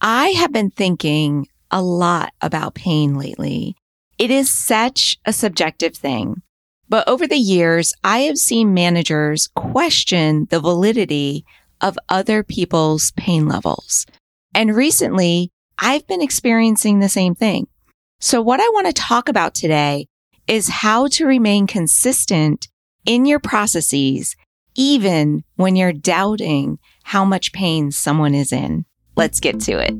I have been thinking a lot about pain lately. It is such a subjective thing. But over the years, I have seen managers question the validity of other people's pain levels. And recently, I've been experiencing the same thing. So what I want to talk about today is how to remain consistent in your processes, even when you're doubting how much pain someone is in. Let's get to it.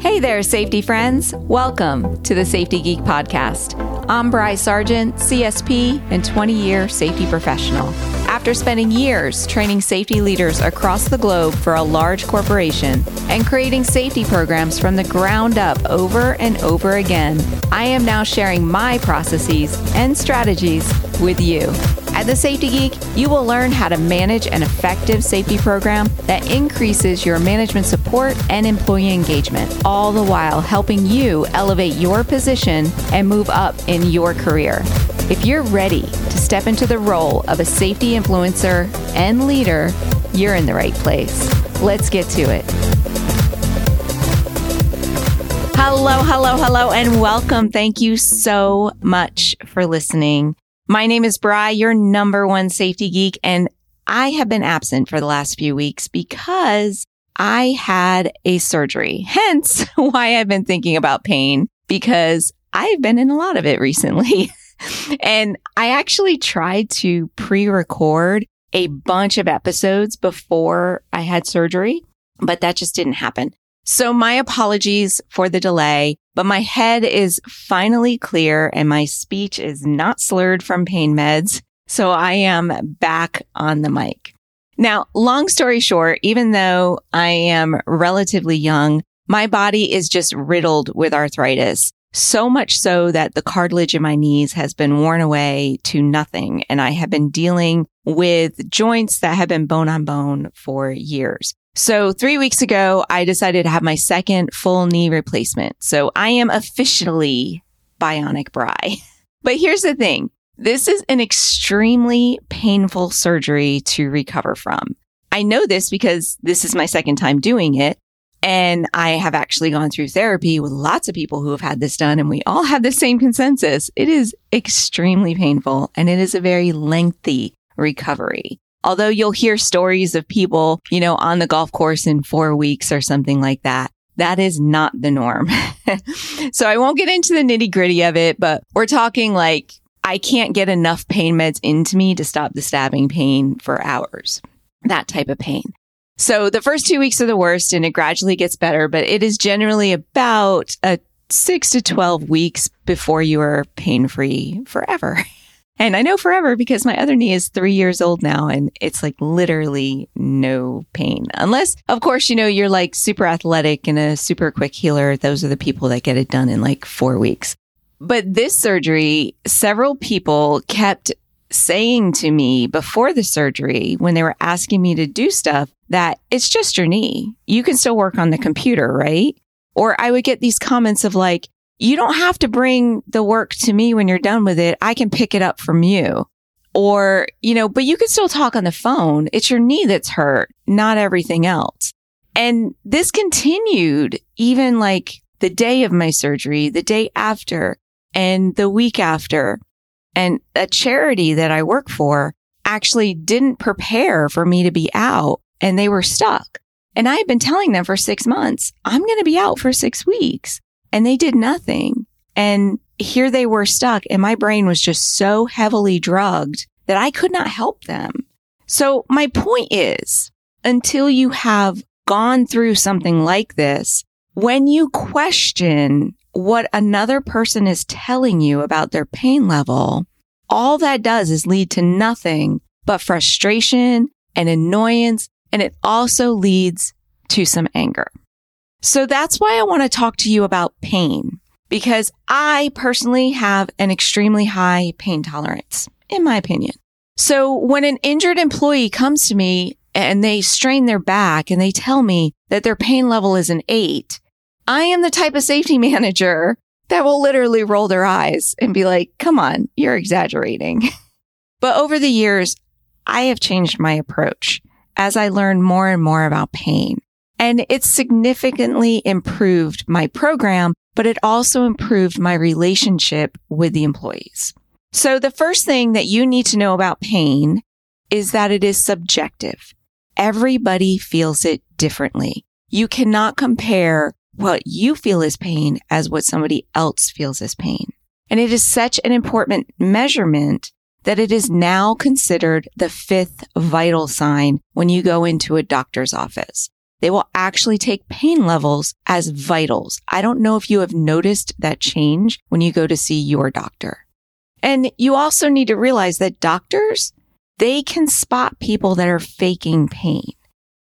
Hey there, safety friends. Welcome to the Safety Geek Podcast. I'm Bry Sargent, CSP and 20 year safety professional. After spending years training safety leaders across the globe for a large corporation and creating safety programs from the ground up over and over again, I am now sharing my processes and strategies with you. At The Safety Geek, you will learn how to manage an effective safety program that increases your management support and employee engagement, all the while helping you elevate your position and move up in your career. If you're ready to step into the role of a safety influencer and leader, you're in the right place. Let's get to it. Hello, hello, hello, and welcome. Thank you so much for listening. My name is Bry, your number one safety geek, and I have been absent for the last few weeks because I had a surgery. Hence why I've been thinking about pain because I've been in a lot of it recently. and I actually tried to pre-record a bunch of episodes before I had surgery, but that just didn't happen. So my apologies for the delay, but my head is finally clear and my speech is not slurred from pain meds. So I am back on the mic. Now, long story short, even though I am relatively young, my body is just riddled with arthritis. So much so that the cartilage in my knees has been worn away to nothing. And I have been dealing with joints that have been bone on bone for years. So three weeks ago, I decided to have my second full knee replacement. So I am officially bionic Bry. But here's the thing. This is an extremely painful surgery to recover from. I know this because this is my second time doing it. And I have actually gone through therapy with lots of people who have had this done and we all have the same consensus. It is extremely painful and it is a very lengthy recovery. Although you'll hear stories of people, you know, on the golf course in four weeks or something like that. That is not the norm. so I won't get into the nitty gritty of it, but we're talking like I can't get enough pain meds into me to stop the stabbing pain for hours. That type of pain. So the first two weeks are the worst and it gradually gets better, but it is generally about a six to 12 weeks before you are pain free forever. And I know forever because my other knee is three years old now and it's like literally no pain. Unless, of course, you know, you're like super athletic and a super quick healer. Those are the people that get it done in like four weeks. But this surgery, several people kept saying to me before the surgery when they were asking me to do stuff that it's just your knee. You can still work on the computer, right? Or I would get these comments of like, you don't have to bring the work to me when you're done with it. I can pick it up from you. Or, you know, but you can still talk on the phone. It's your knee that's hurt, not everything else. And this continued even like the day of my surgery, the day after and the week after. And a charity that I work for actually didn't prepare for me to be out and they were stuck. And I had been telling them for six months, I'm going to be out for six weeks and they did nothing. And here they were stuck and my brain was just so heavily drugged that I could not help them. So my point is until you have gone through something like this, when you question what another person is telling you about their pain level, all that does is lead to nothing but frustration and annoyance. And it also leads to some anger. So that's why I want to talk to you about pain because I personally have an extremely high pain tolerance, in my opinion. So when an injured employee comes to me and they strain their back and they tell me that their pain level is an eight, I am the type of safety manager that will literally roll their eyes and be like, come on, you're exaggerating. but over the years, I have changed my approach as I learned more and more about pain. And it significantly improved my program, but it also improved my relationship with the employees. So the first thing that you need to know about pain is that it is subjective. Everybody feels it differently. You cannot compare what you feel is pain as what somebody else feels as pain. And it is such an important measurement that it is now considered the fifth vital sign when you go into a doctor's office. They will actually take pain levels as vitals. I don't know if you have noticed that change when you go to see your doctor. And you also need to realize that doctors, they can spot people that are faking pain.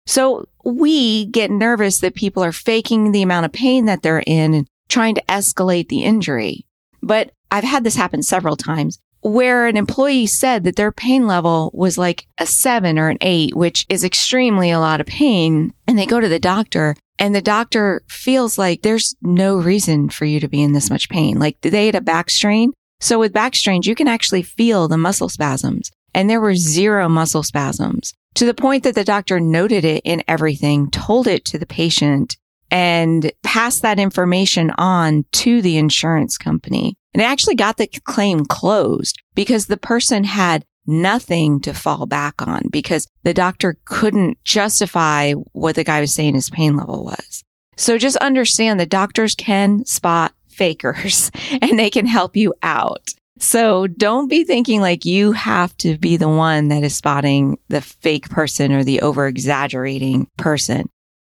So we get nervous that people are faking the amount of pain that they're in and trying to escalate the injury. But I've had this happen several times where an employee said that their pain level was like a seven or an eight, which is extremely a lot of pain. And they go to the doctor and the doctor feels like there's no reason for you to be in this much pain. Like they had a back strain. So with back strains, you can actually feel the muscle spasms and there were zero muscle spasms to the point that the doctor noted it in everything, told it to the patient and pass that information on to the insurance company. And it actually got the claim closed because the person had nothing to fall back on because the doctor couldn't justify what the guy was saying his pain level was. So just understand that doctors can spot fakers and they can help you out. So don't be thinking like you have to be the one that is spotting the fake person or the over exaggerating person.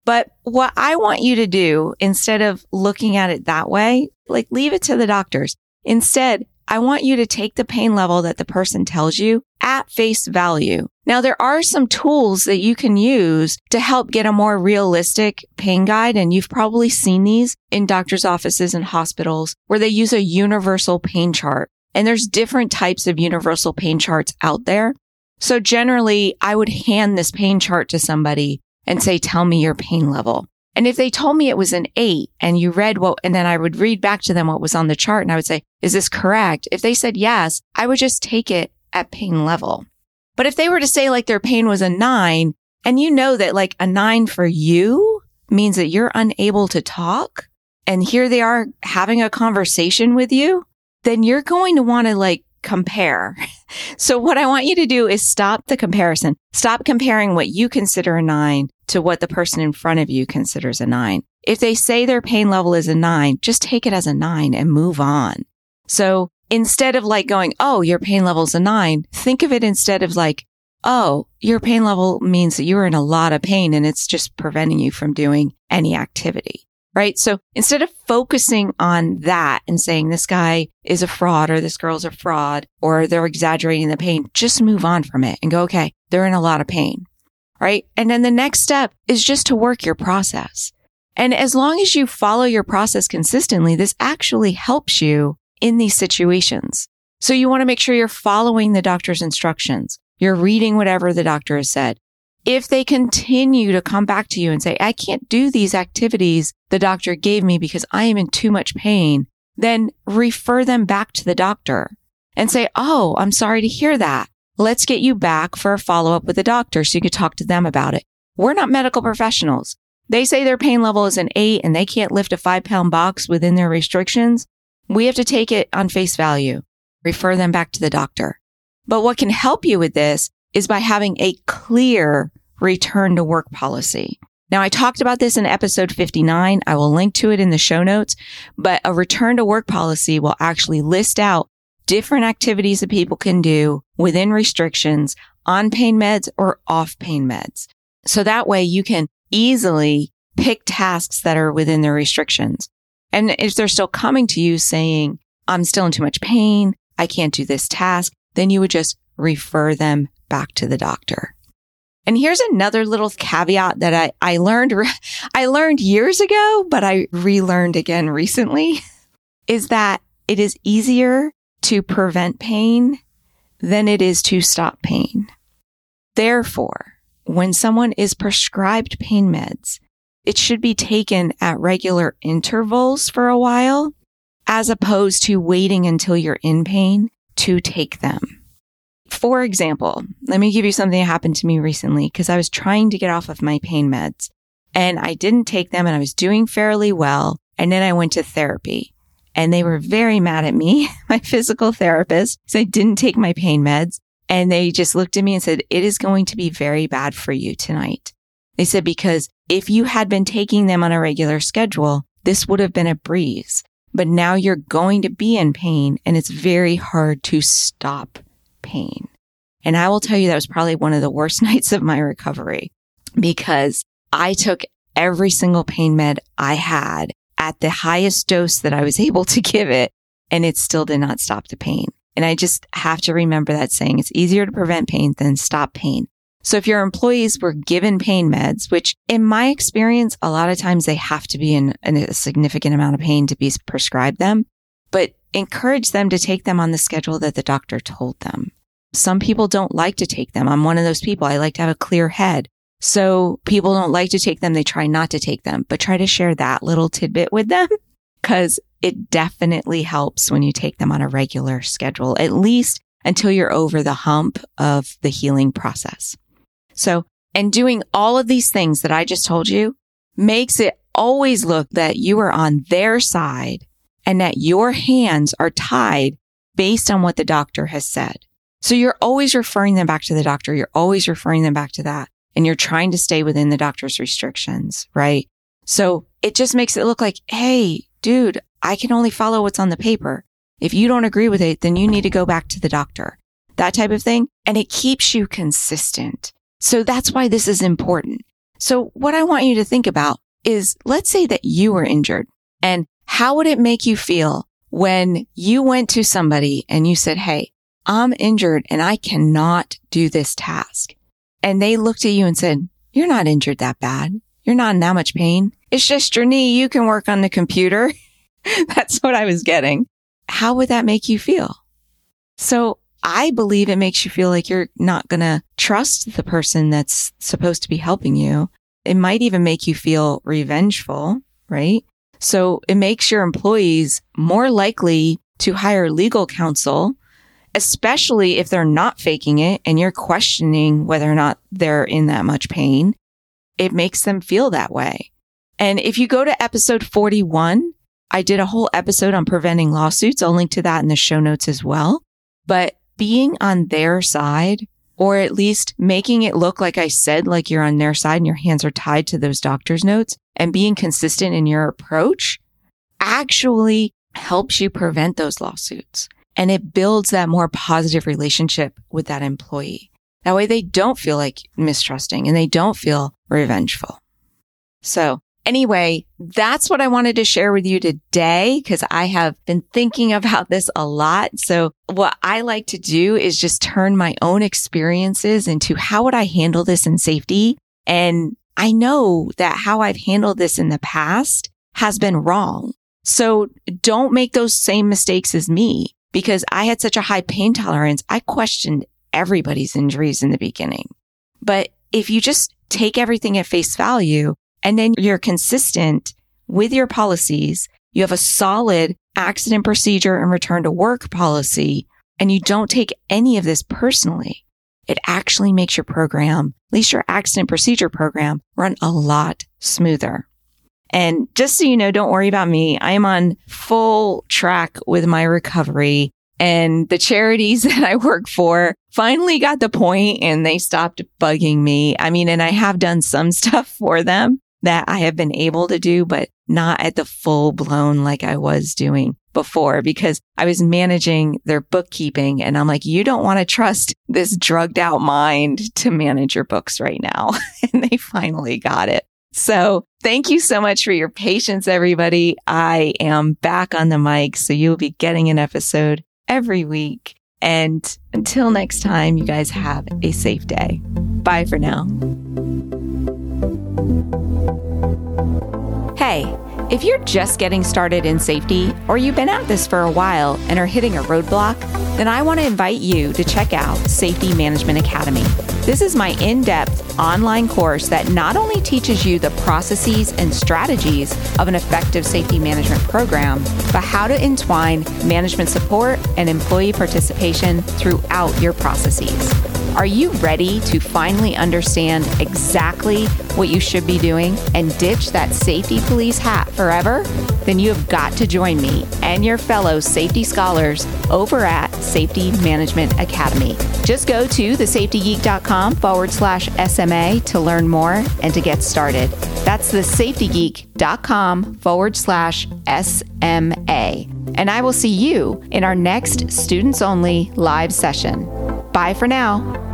But what I want you to do instead of looking at it that way, like leave it to the doctors. Instead, I want you to take the pain level that the person tells you at face value. Now, there are some tools that you can use to help get a more realistic pain guide. And you've probably seen these in doctor's offices and hospitals where they use a universal pain chart. And there's different types of universal pain charts out there. So generally, I would hand this pain chart to somebody and say, tell me your pain level. And if they told me it was an eight and you read what, and then I would read back to them what was on the chart and I would say, is this correct? If they said yes, I would just take it at pain level. But if they were to say like their pain was a nine and you know that like a nine for you means that you're unable to talk and here they are having a conversation with you, then you're going to want to like compare. So what I want you to do is stop the comparison. Stop comparing what you consider a nine to what the person in front of you considers a nine. If they say their pain level is a nine, just take it as a nine and move on. So instead of like going, Oh, your pain level is a nine, think of it instead of like, Oh, your pain level means that you're in a lot of pain and it's just preventing you from doing any activity right? So instead of focusing on that and saying this guy is a fraud or this girl's a fraud or they're exaggerating the pain, just move on from it and go, okay, they're in a lot of pain, right? And then the next step is just to work your process. And as long as you follow your process consistently, this actually helps you in these situations. So you want to make sure you're following the doctor's instructions. You're reading whatever the doctor has said if they continue to come back to you and say, I can't do these activities the doctor gave me because I am in too much pain, then refer them back to the doctor and say, Oh, I'm sorry to hear that. Let's get you back for a follow up with the doctor so you can talk to them about it. We're not medical professionals. They say their pain level is an eight and they can't lift a five pound box within their restrictions. We have to take it on face value, refer them back to the doctor. But what can help you with this is by having a clear return to work policy. Now, I talked about this in episode 59. I will link to it in the show notes, but a return to work policy will actually list out different activities that people can do within restrictions on pain meds or off pain meds. So that way you can easily pick tasks that are within their restrictions. And if they're still coming to you saying, I'm still in too much pain, I can't do this task, then you would just refer them back to the doctor. And here's another little caveat that I, I learned, I learned years ago, but I relearned again recently is that it is easier to prevent pain than it is to stop pain. Therefore, when someone is prescribed pain meds, it should be taken at regular intervals for a while, as opposed to waiting until you're in pain to take them for example, let me give you something that happened to me recently because I was trying to get off of my pain meds and I didn't take them and I was doing fairly well. And then I went to therapy and they were very mad at me, my physical therapist, because I didn't take my pain meds. And they just looked at me and said, it is going to be very bad for you tonight. They said, because if you had been taking them on a regular schedule, this would have been a breeze. But now you're going to be in pain and it's very hard to stop pain. And I will tell you that was probably one of the worst nights of my recovery because I took every single pain med I had at the highest dose that I was able to give it and it still did not stop the pain. And I just have to remember that saying it's easier to prevent pain than stop pain. So if your employees were given pain meds, which in my experience, a lot of times they have to be in, in a significant amount of pain to be prescribed them, but encourage them to take them on the schedule that the doctor told them. Some people don't like to take them. I'm one of those people. I like to have a clear head. So people don't like to take them. They try not to take them, but try to share that little tidbit with them because it definitely helps when you take them on a regular schedule, at least until you're over the hump of the healing process. So, and doing all of these things that I just told you makes it always look that you are on their side and that your hands are tied based on what the doctor has said. So you're always referring them back to the doctor. You're always referring them back to that and you're trying to stay within the doctor's restrictions, right? So it just makes it look like, Hey, dude, I can only follow what's on the paper. If you don't agree with it, then you need to go back to the doctor, that type of thing. And it keeps you consistent. So that's why this is important. So what I want you to think about is let's say that you were injured and how would it make you feel when you went to somebody and you said, Hey, I'm injured and I cannot do this task and they looked at you and said, you're not injured that bad. You're not in that much pain. It's just your knee. You can work on the computer. That's what I was getting. How would that make you feel? So I believe it makes you feel like you're not going to trust the person that's supposed to be helping you. It might even make you feel revengeful, right? So it makes your employees more likely to hire legal counsel especially if they're not faking it and you're questioning whether or not they're in that much pain. It makes them feel that way. And if you go to episode 41, I did a whole episode on preventing lawsuits. I'll link to that in the show notes as well. But being on their side, or at least making it look like I said, like you're on their side and your hands are tied to those doctor's notes and being consistent in your approach actually helps you prevent those lawsuits and it builds that more positive relationship with that employee. That way they don't feel like mistrusting and they don't feel revengeful. So anyway, that's what I wanted to share with you today because I have been thinking about this a lot. So what I like to do is just turn my own experiences into how would I handle this in safety? And I know that how I've handled this in the past has been wrong. So don't make those same mistakes as me because I had such a high pain tolerance. I questioned everybody's injuries in the beginning. But if you just take everything at face value and then you're consistent with your policies, you have a solid accident procedure and return to work policy, and you don't take any of this personally, it actually makes your program, at least your accident procedure program, run a lot smoother. And just so you know, don't worry about me. I am on full track with my recovery and the charities that I work for finally got the point and they stopped bugging me. I mean, and I have done some stuff for them that I have been able to do, but not at the full blown like I was doing before because I was managing their bookkeeping and I'm like, you don't want to trust this drugged out mind to manage your books right now. and they finally got it. So thank you so much for your patience, everybody. I am back on the mic. So you'll be getting an episode every week. And until next time, you guys have a safe day. Bye for now. Hey, if you're just getting started in safety or you've been at this for a while and are hitting a roadblock, then I want to invite you to check out Safety Management Academy. This is my in depth online course that not only teaches you the processes and strategies of an effective safety management program, but how to entwine management support and employee participation throughout your processes. Are you ready to finally understand exactly what you should be doing and ditch that safety police hat forever? Then you have got to join me and your fellow safety scholars over at Safety Management Academy. Just go to thesafetygeek.com forward slash SMA to learn more and to get started. That's thesafetygeek.com forward slash SMA. And I will see you in our next students only live session. Bye for now.